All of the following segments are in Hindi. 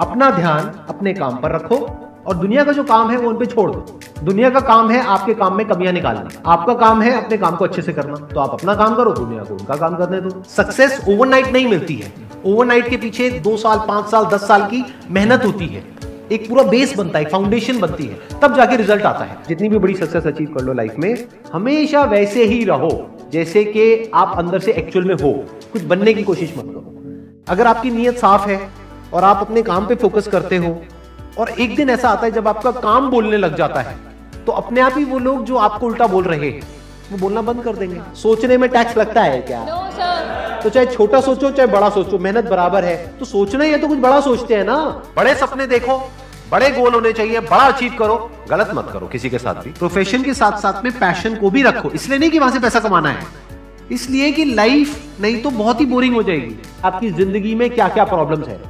अपना ध्यान अपने काम पर रखो और दुनिया का जो काम है वो उन पे छोड़ दो। दुनिया का काम है आपके काम में कमियाँ निकालना। आपका काम है अपने काम को अच्छे से करना। तो आप अपना काम करो, दुनिया को उनका काम करने दो। सक्सेस ओवरनाइट नहीं मिलती है। ओवरनाइट के पीछे दो साल, पाँच साल, दस साल की मेहनत होती है। एक पूरा बेस बनता है फाउंडेशन बनती है। तब जाके रिज़ल्ट आता है। जितनी भी बड़ी सक्सेस अचीव कर लो लाइफ में, हमेशा वैसे ही रहो। जैसे कि आप अंदर से एक्चुअल में हो। कुछ बनने की कोशिश मत करो। अगर आपकी नीयत साफ़ है और आप अपने काम पे फोकस करते हो। और एक दिन ऐसा आता है जब आपका काम बोलने लग जाता है तो अपने आप ही वो लोग जो आपको उल्टा बोल रहे हैं वो बोलना बंद कर देंगे। सोचने में टैक्स लगता है क्या? नो सर तो चाहे छोटा सोचो चाहे बड़ा सोचो मेहनत बराबर है। तो सोचना ही है तो कुछ बड़ा सोचते हैं ना। बड़े सपने देखो बड़े गोल होने चाहिए बड़ा अचीव करो गलत मत करो किसी के साथ भी। प्रोफेशन के साथ साथ में पैशन को भी रखो। इसलिए नहीं कि वहाँ से पैसा कमाना है। इसलिए कि लाइफ नहीं तो बहुत ही बोरिंग हो जाएगी। आपकी ज़िंदगी में क्या क्या प्रॉब्लम्स है?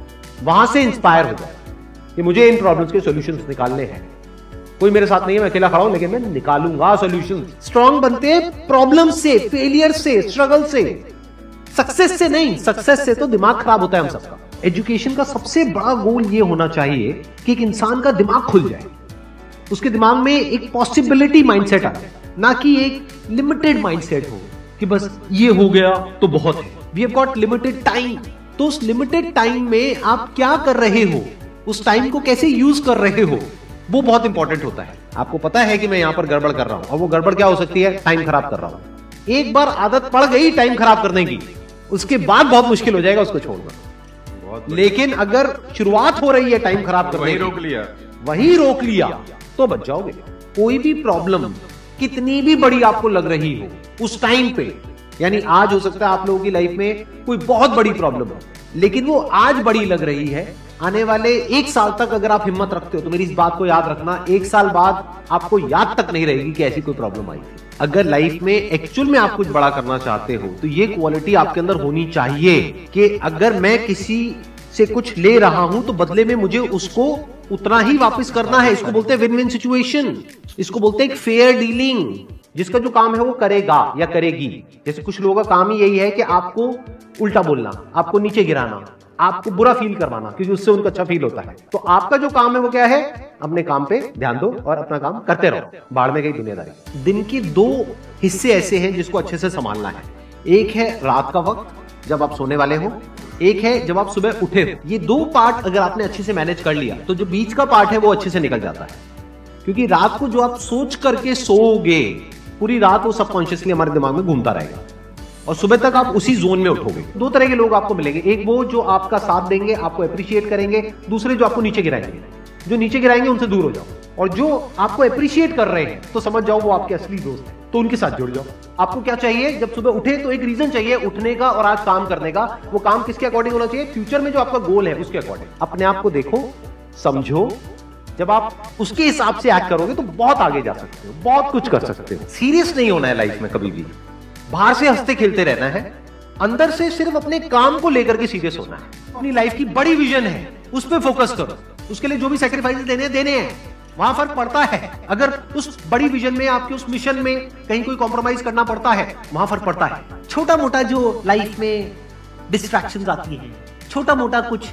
वहाँ से इंस्पायर हो जाए कि मुझे इन प्रॉब्लम्स के सॉल्यूशंस निकालने हैं। कोई मेरे साथ नहीं है, मैं अकेला खड़ा हूँ, लेकिन मैं निकालूँगा सॉल्यूशन स्ट्रांग बनते हैं प्रॉब्लम से फेलियर से स्ट्रगल से। सक्सेस से नहीं सक्सेस से तो दिमाग खराब होता है हम सबका। एजुकेशन का सबसे बड़ा गोल ये होना चाहिए कि एक इंसान का दिमाग खुल जाए। उसके दिमाग में एक पॉसिबिलिटी माइंडसेट आए, ना कि एक लिमिटेड माइंडसेट हो कि बस ये हो गया तो बहुत है। We have got limited time तो उस लिमिटेड टाइम में आप क्या कर रहे हो? उस टाइम को कैसे यूज़ कर रहे हो? वो बहुत इंपॉर्टेंट होता है। आपको पता है कि मैं यहाँ पर गड़बड़ कर रहा हूँ। और वो गड़बड़ क्या हो सकती है? टाइम खराब कर रहा हूँ। एक बार आदत पड़ गई टाइम खराब करने की। उसके बाद बहुत मुश्किल हो जाएगा उसको छोड़ना। बहुत लेकिन अगर शुरुआत हो रही है टाइम खराब करने वही की, रोक लिया। वही रोक लिया तो बच जाओगे। कोई भी प्रॉब्लम कितनी भी बड़ी आपको लग रही हो उस टाइम पे यानी आज हो सकता है आप लोगों की लाइफ में कोई बहुत बड़ी प्रॉब्लम हो। लेकिन वो आज बड़ी लग रही है। आने वाले एक साल तक अगर आप हिम्मत रखते हो तो मेरी इस बात को याद रखना, एक साल बाद आपको याद तक नहीं रहेगी कि ऐसी कोई प्रॉब्लम आई थी। अगर लाइफ में एक्चुअल में आप कुछ बड़ा करना चाहते हो तो ये क्वालिटी आपके अंदर होनी चाहिए कि अगर मैं किसी से कुछ ले रहा हूँ तो बदले में मुझे उसको उतना ही वापस करना है। इसको बोलते हैं विन विन सिचुएशन इसको बोलते हैं फेयर डीलिंग जिसका जो काम है वो करेगा या करेगी। जैसे कुछ लोगों का काम ही यही है कि आपको उल्टा बोलना, आपको नीचे गिराना, आपको बुरा फील करवाना, क्योंकि उससे उनको अच्छा फील होता है। तो आपका जो काम है वो क्या है? अपने काम पे ध्यान दो और अपना काम करते रहो। बाढ़ में गई दुनियादारी। दिन के दो हिस्से ऐसे हैं जिसको अच्छे से संभालना है। एक है रात का वक्त, जब आप सोने वाले हो। एक है जब आप सुबह उठे हो। ये दो पार्ट अगर आपने अच्छे से मैनेज कर लिया तो जो बीच का पार्ट है वो अच्छे से निकल जाता है। क्योंकि रात को जो आप सोच करके सोओगे पूरी रात वो सबकॉन्शियसली हमारे दिमाग में घूमता रहेगा। और सुबह तक आप उसी जोन में उठोगे। दो तरह के लोग आपको मिलेंगे। एक वो जो आपका साथ देंगे, आपको अप्रिशिएट करेंगे, दूसरे जो आपको नीचे गिराएँगे। जो नीचे गिराएँगे, उनसे दूर हो जाओ। और जो आपको अप्रिशिएट कर रहे हैं तो समझ जाओ वो आपके असली दोस्त हैं तो उनके साथ जुड़ जाओ। आपको क्या चाहिए? जब सुबह उठे तो एक रीजन चाहिए उठने का और आज काम करने का। वो काम किसके अकॉर्डिंग होना चाहिए? फ्यूचर में जो आपका गोल है, उसके अकॉर्डिंग अपने आप को देखो, समझो जब आप उसके हिसाब से एक्ट करोगे तो बहुत आगे जा सकते हो, बहुत कुछ कर सकते हो। सीरियस नहीं होना है लाइफ में कभी भी। बाहर से हँसते खेलते रहना है, अंदर से सिर्फ़ अपने काम को लेकर के सीरियस होना है। अपनी लाइफ की बड़ी विजन है, उस पर फोकस करो। उसके लिए जो भी सेक्रीफाइस देने देने हैं। वहाँ फ़र्क पड़ता है। अगर उस बड़ी विजन में, आपके उस मिशन में कहीं कोई कॉम्प्रोमाइज करना पड़ता है, वहाँ फ़र्क पड़ता है। छोटा मोटा जो लाइफ में डिस्ट्रैक्शन आती है छोटा मोटा कुछ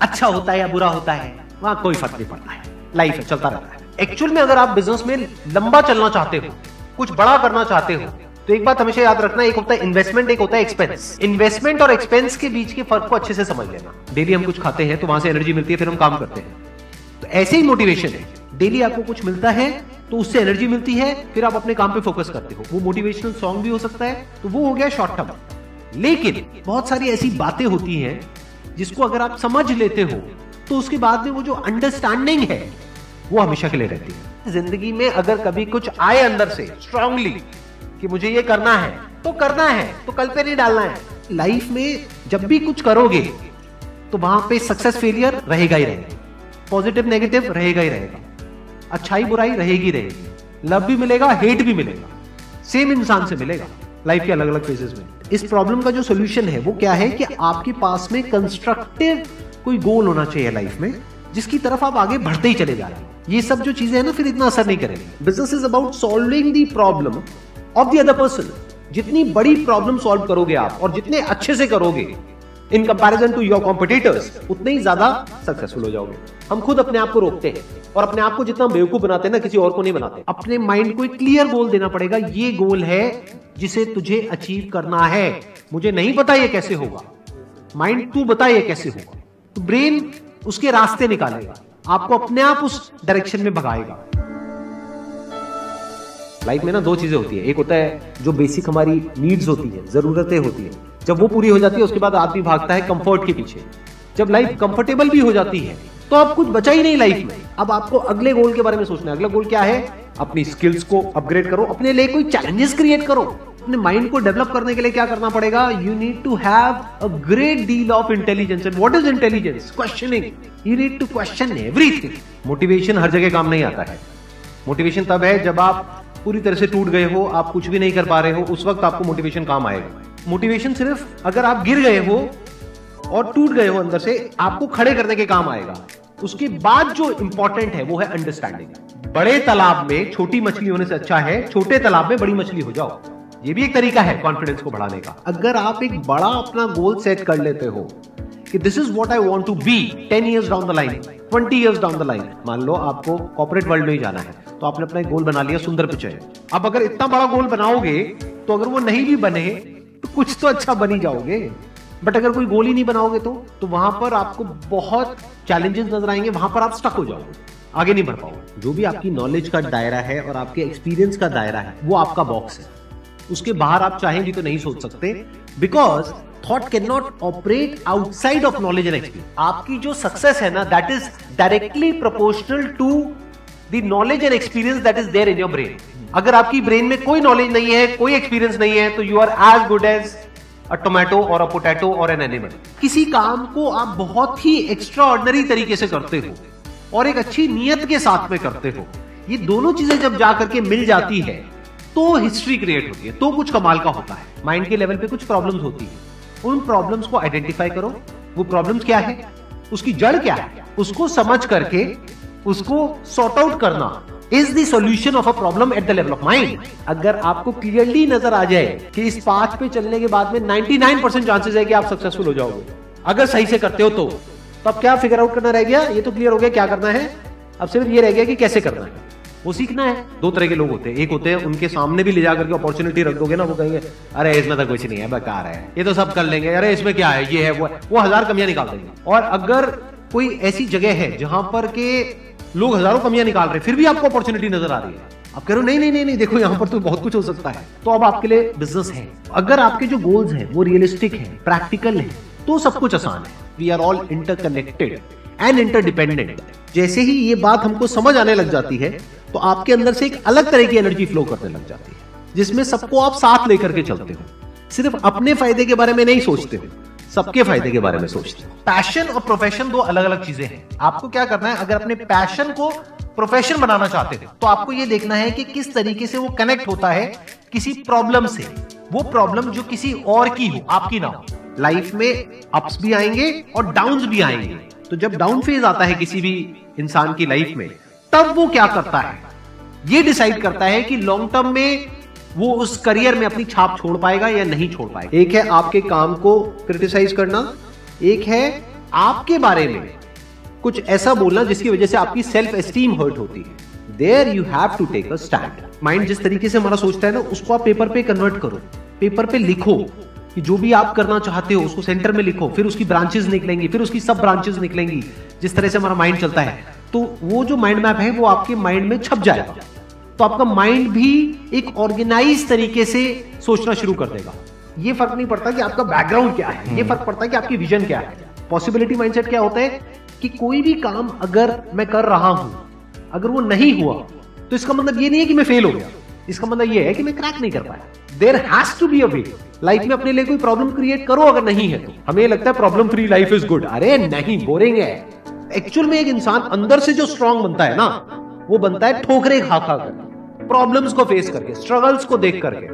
अच्छा होता है या बुरा होता है, वहाँ कोई फ़र्क नहीं पड़ता है। लाइफ है चलता रहता है। एक्चुअल में अगर आप बिज़नेस में लंबा चलना चाहते हो, कुछ बड़ा करना चाहते हो तो एक बात हमेशा याद रखना, एक होता है इन्वेस्टमेंट एक होता है एक्सपेंस इन्वेस्टमेंट और एक्सपेंस के बीच के फ़र्क को अच्छे से समझ लेना। डेली हम कुछ खाते हैं तो वहाँ से एनर्जी मिलती है, फिर हम काम करते हैं। तो ऐसे ही मोटिवेशन है। डेली आपको कुछ मिलता है तो उससे एनर्जी मिलती है, फिर आप अपने काम पे फोकस करते हो। वो मोटिवेशनल सॉन्ग भी हो सकता है तो वो हो गया शॉर्ट टर्म लेकिन बहुत सारी ऐसी बातें होती हैं, जिसको अगर आप समझ लेते हो तो उसके बाद में वो जो अंडरस्टैंडिंग है, वो हमेशा के लिए रहती है। ज़िंदगी में अगर कभी कुछ आए अंदर से स्ट्रांगली कि मुझे ये करना है तो करना है तो कल पे नहीं डालना है। लाइफ में जब भी कुछ करोगे तो वहाँ पे सक्सेस फेलियर रहेगा ही रहेगा। पॉजिटिव नेगेटिव रहेगा ही रहेगा। अच्छाई, बुराई रहेगी रहेगी। लव भी मिलेगा हेट भी मिलेगा। सेम इंसान से मिलेगा लाइफ के अलग अलग फेजेस में। इस प्रॉब्लम का जो सोल्यूशन है, वो क्या है कि आपके पास में कंस्ट्रक्टिव कोई गोल होना चाहिए लाइफ में, जिसकी तरफ़ आप आगे बढ़ते ही चले जा रहे हैं। ये सब जो चीज़ें हैं ना, फिर इतना असर नहीं करेंगे। Business is about solving the problem of the other person जितनी बड़ी प्रॉब्लम सॉल्व करोगे आप, और जितने अच्छे से करोगे in comparison to your competitors उतने ही ज़्यादा सक्सेसफुल हो जाओगे। हम खुद अपने आप को रोकते हैं, और अपने आप को जितना बेवकूफ़ बनाते हैं ना, किसी और को नहीं बनाते। अपने माइंड को एक क्लियर गोल देना पड़ेगा, ये गोल है जिसे तुझे अचीव करना है। मुझे नहीं पता ये कैसे होगा। माइंड तू बता ये कैसे होगा। तो ब्रेन उसके रास्ते निकालेगा। आपको अपने आप उस डायरेक्शन में भगाएगा। लाइफ में ना दो चीज़ें होती है। एक होता है जो बेसिक हमारी नीड्स होती है, जरूरतें होती है। जब वो पूरी हो जाती है, उसके बाद आदमी भागता है कंफर्ट के पीछे। जब लाइफ कंफर्टेबल भी हो जाती है तो आप कुछ बचा ही नहीं लाइफ में। अब आपको अगले गोल के बारे में सोचना है। अगला गोल क्या है? अपनी स्किल्स को अपग्रेड करो। अपने लिए कोई चैलेंजेस क्रिएट करो। अपने माइंड को डेवलप करने के लिए क्या करना पड़ेगा? You need to have a great deal of intelligence and what is intelligence questioning you need to question everything motivation हर जगह काम नहीं आता है। मोटिवेशन तब है जब आप पूरी तरह से टूट गए हो, आप कुछ भी नहीं कर पा रहे हो, उस वक्त आपको मोटिवेशन काम आएगा। मोटिवेशन सिर्फ़ अगर आप गिर गए हो और टूट गए हो अंदर से, आपको खड़े करने के काम आएगा। उसके बाद जो इंपॉर्टेंट है, वो है अंडरस्टैंडिंग बड़े तालाब में छोटी मछली होने से अच्छा है, छोटे तालाब में बड़ी मछली हो जाओ। ये भी एक तरीका है कॉन्फिडेंस को बढ़ाने का। अगर आप एक बड़ा अपना गोल सेट कर लेते हो कि this is what I want to be ten years down the line twenty years down the line मान लो आपको कॉर्पोरेट वर्ल्ड में ही जाना है तो आपने अपना एक गोल बना लिया सुंदर पिचाई अब अगर इतना बड़ा गोल बनाओगे तो अगर वो नहीं भी बने तो कुछ तो अच्छा बनी जाओगे। बट अगर कोई गोल ही नहीं बनाओगे तो तो वहाँ पर आपको बहुत चैलेंजेस नज़र आएँगे वहाँ पर आप स्टक हो जाओगे आगे नहीं बढ़ पाओगे। जो भी आपकी नॉलेज का दायरा है और आपके एक्सपीरियंस का दायरा है वो आपका बॉक्स है। उसके बाहर आप चाहेंगे तो नहीं सोच सकते because thought can not operate outside of knowledge and experience आपकी जो सक्सेस है ना that is directly proportional to the knowledge and experience that is there in your brain अगर आपकी ब्रेन में कोई नॉलेज नहीं है, कोई एक्सपीरियंस नहीं है तो you are as good as a tomato और अ पोटैटो और एन एनिमल किसी काम को आप बहुत ही एक्स्ट्रा ऑर्डनरी तरीके से करते हो और एक अच्छी नीयत के साथ में करते हो। ये दोनों चीज़ें जब जाकर के मिल जाती है तो हिस्ट्री क्रिएट होती है तो कुछ कमाल का होता है। माइंड के लेवल पे कुछ प्रॉब्लम्स होती है। उन प्रॉब्लम्स को आइडेंटिफाई करो। वो प्रॉब्लम्स क्या है? उसकी जड़ क्या है? उसको समझ करके उसको सॉर्ट आउट करना is the solution of a problem at the level of mind अगर आपको क्लियरली नज़र आ जाए कि इस पाथ पे चलने के बाद में 99 परसेंट चांसेस है कि आप सक्सेसफुल हो जाओगे। अगर सही से करते हो तो। तब क्या फिगर आउट करना रह गया? ये तो क्लियर हो गया, क्या करना है? अब सिर्फ़ ये रह गया कि कैसे करना है। वो सीखना है। दो तरह के लोग होते हैं। एक होते हैं, उनके सामने भी ले जाकर के अपॉर्चुनिटी रख दोगे ना, वो कहेंगे, अरे, इसमें तो कुछ नहीं है बेकार है। ये तो सब कर लेंगे। अरे, इसमें क्या है? ये है, वो है। वो हज़ार कमियाँ निकाल देंगे। और अगर कोई ऐसी जगह है, जहाँ पर के लोग हज़ारों कमियाँ निकाल रहे फिर भी आपको अपॉर्चुनिटी नज़र आ रही है। आप कह रहे हो, नहीं नहीं नहीं नहीं, देखो, यहाँ पर तो बहुत कुछ हो सकता है। तो अब आपके लिए बिज़नेस है। अगर आपके जो गोल्स हैं, वो रियलिस्टिक है प्रैक्टिकल है तो सब कुछ आसान है। We are all interconnected and interdependent जैसे ही ये बात हमको समझ आने लग जाती है तो आपके अंदर से एक अलग तरह की एनर्जी फ्लो करने लग जाती है, जिसमें सबको आप साथ लेकर के चलते हो। सिर्फ़ अपने फ़ायदे के बारे में नहीं सोचते हो, सबके फ़ायदे के बारे में सोचते हो। पैशन और प्रोफेशन दो अलग अलग चीज़ें हैं। आपको क्या करना है, अगर अपने पैशन को प्रोफेशन बनाना चाहते थे तो आपको ये देखना है कि किस तरीके से वो कनेक्ट होता है किसी प्रॉब्लम से। वो प्रॉब्लम जो किसी और की हो, आपकी ना हो। लाइफ में अप्स भी आएँगे और डाउन भी आएँगे। तो जब डाउन फ़ेज़ आता है किसी भी इंसान की लाइफ में तब वो क्या करता है? ये डिसाइड करता है कि लॉन्ग टर्म में वो उस करियर में अपनी छाप छोड़ पाएगा या नहीं छोड़ पाएगा। एक है आपके काम को क्रिटिसाइज करना, एक है आपके बारे में कुछ ऐसा बोलना जिसकी वजह से आपकी सेल्फ एस्टीम हर्ट होती है। There you have to take a stand mind जिस तरीके से हमारा सोचता है ना, उसको आप पेपर पे कन्वर्ट करो। पेपर पे लिखो कि जो भी आप करना चाहते हो, उसको सेंटर में लिखो, फिर उसकी ब्रांचेस निकलेंगी, फिर उसकी सब ब्रांचेस निकलेंगी। जिस तरह से हमारा माइंड चलता है तो वो जो माइंड मैप है वो आपके माइंड में छप जाएगा। तो आपका माइंड भी एक ऑर्गेनाइज तरीके से सोचना शुरू कर देगा। ये फ़र्क नहीं पड़ता कि आपका बैकग्राउंड क्या है। ये फ़र्क पड़ता है कि आपकी विजन क्या है। पॉसिबिलिटी माइंडसेट क्या होता है कि कोई भी काम अगर मैं कर रहा हूँ अगर वो नहीं हुआ तो इसका मतलब ये नहीं है कि मैं फेल हो गया। इसका मतलब ये है कि मैं क्रैक नहीं कर पाया। There has to be a way life में अपने लिए कोई प्रॉब्लम क्रिएट करो अगर नहीं है तो। हमें लगता है problem free life is good अरे नहीं बोरिंग है। एक्चुअल में एक इंसान अंदर से जो स्ट्रांग बनता है ना, वो बनता है ठोकरे खा खा कर प्रॉब्लम्स को फेस करके स्ट्रगल्स को देख करके।